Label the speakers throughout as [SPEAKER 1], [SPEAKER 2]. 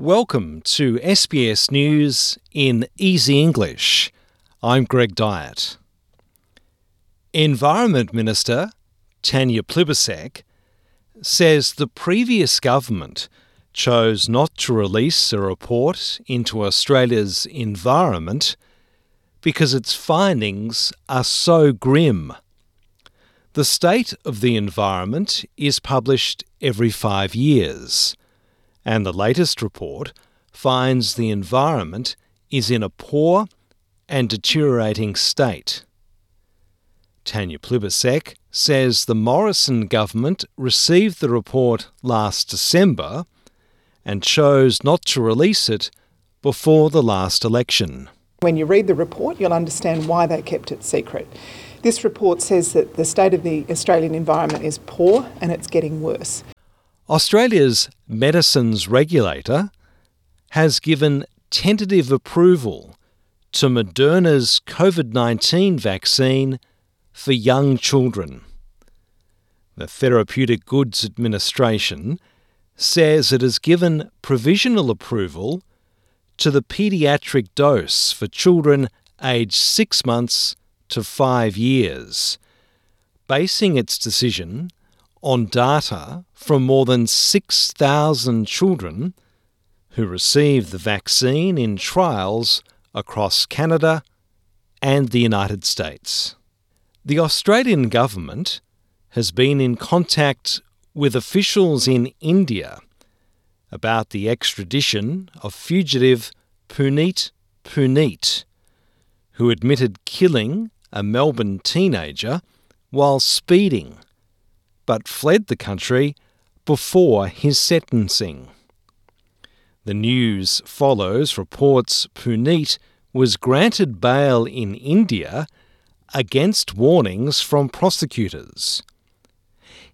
[SPEAKER 1] Welcome to SBS News in Easy English. I'm Greg Dyett. Environment Minister Tanya Plibersek says the previous government chose not to release a report into Australia's environment because its findings are so grim. The state of the environment is published every five years and the latest report finds the environment is in a poor and deteriorating state. Tanya Plibersek says the Morrison government received the report last December and chose not to release it before the last election.
[SPEAKER 2] When you read the report, you'll understand why they kept it secret. This report says that the state of the Australian environment is poor and it's getting worse.
[SPEAKER 1] Australia's medicines regulator has given tentative approval to Moderna's COVID 19 vaccine for young children. The Therapeutic Goods Administration says it has given provisional approval to the paediatric dose for children aged six months to five years, basing its decision on data from more than 6,000 children who received the vaccine in trials across Canada and the United States. The Australian government has been in contact with officials in India about the extradition of fugitive Puneet Puneet, who admitted killing a Melbourne teenager while speeding but fled the country before his sentencing. The news follows reports Puneet was granted bail in India against warnings from prosecutors.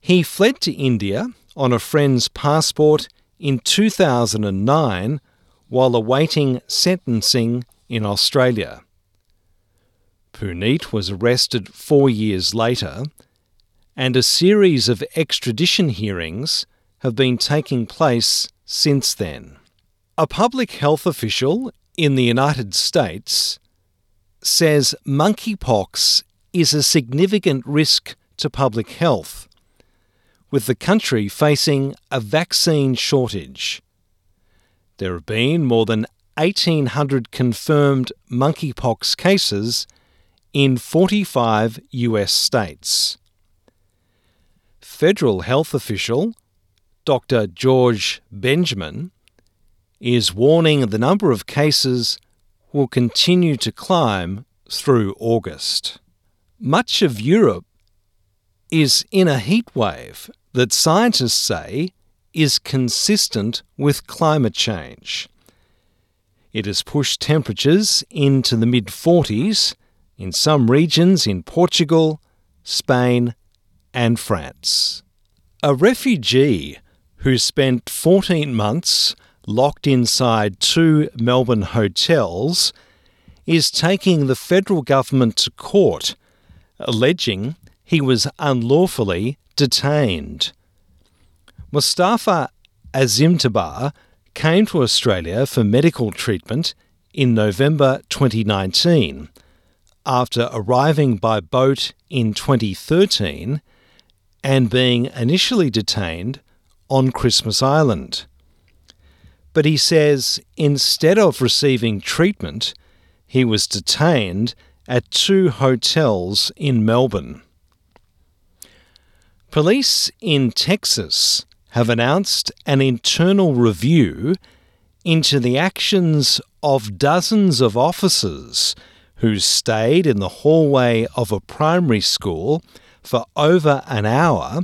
[SPEAKER 1] He fled to India on a friend's passport in 2009 while awaiting sentencing in Australia. Puneet was arrested four years later and a series of extradition hearings have been taking place since then. A public health official in the United States says monkeypox is a significant risk to public health, with the country facing a vaccine shortage. There have been more than 1,800 confirmed monkeypox cases in 45 US states federal health official, Dr. George Benjamin, is warning the number of cases will continue to climb through August. Much of Europe is in a heat wave that scientists say is consistent with climate change. It has pushed temperatures into the mid 40s in some regions in Portugal, Spain, and France. A refugee who spent 14 months locked inside two Melbourne hotels is taking the federal government to court, alleging he was unlawfully detained. Mustafa Azimitabar came to Australia for medical treatment in November 2019 after arriving by boat in 2013 and being initially detained on Christmas Island. But he says instead of receiving treatment, he was detained at two hotels in Melbourne. Police in Texas have announced an internal review into the actions of dozens of officers who stayed in the hallway of a primary school for over an hour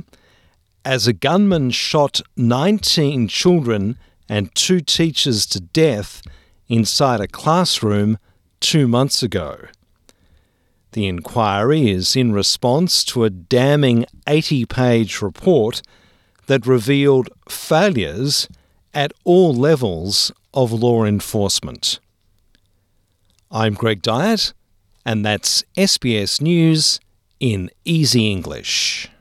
[SPEAKER 1] as a gunman shot 19 children and two teachers to death inside a classroom two months ago. The inquiry is in response to a damning 80 page report that revealed failures at all levels of law enforcement. I'm Greg Dyett, and that's SBS News in easy English.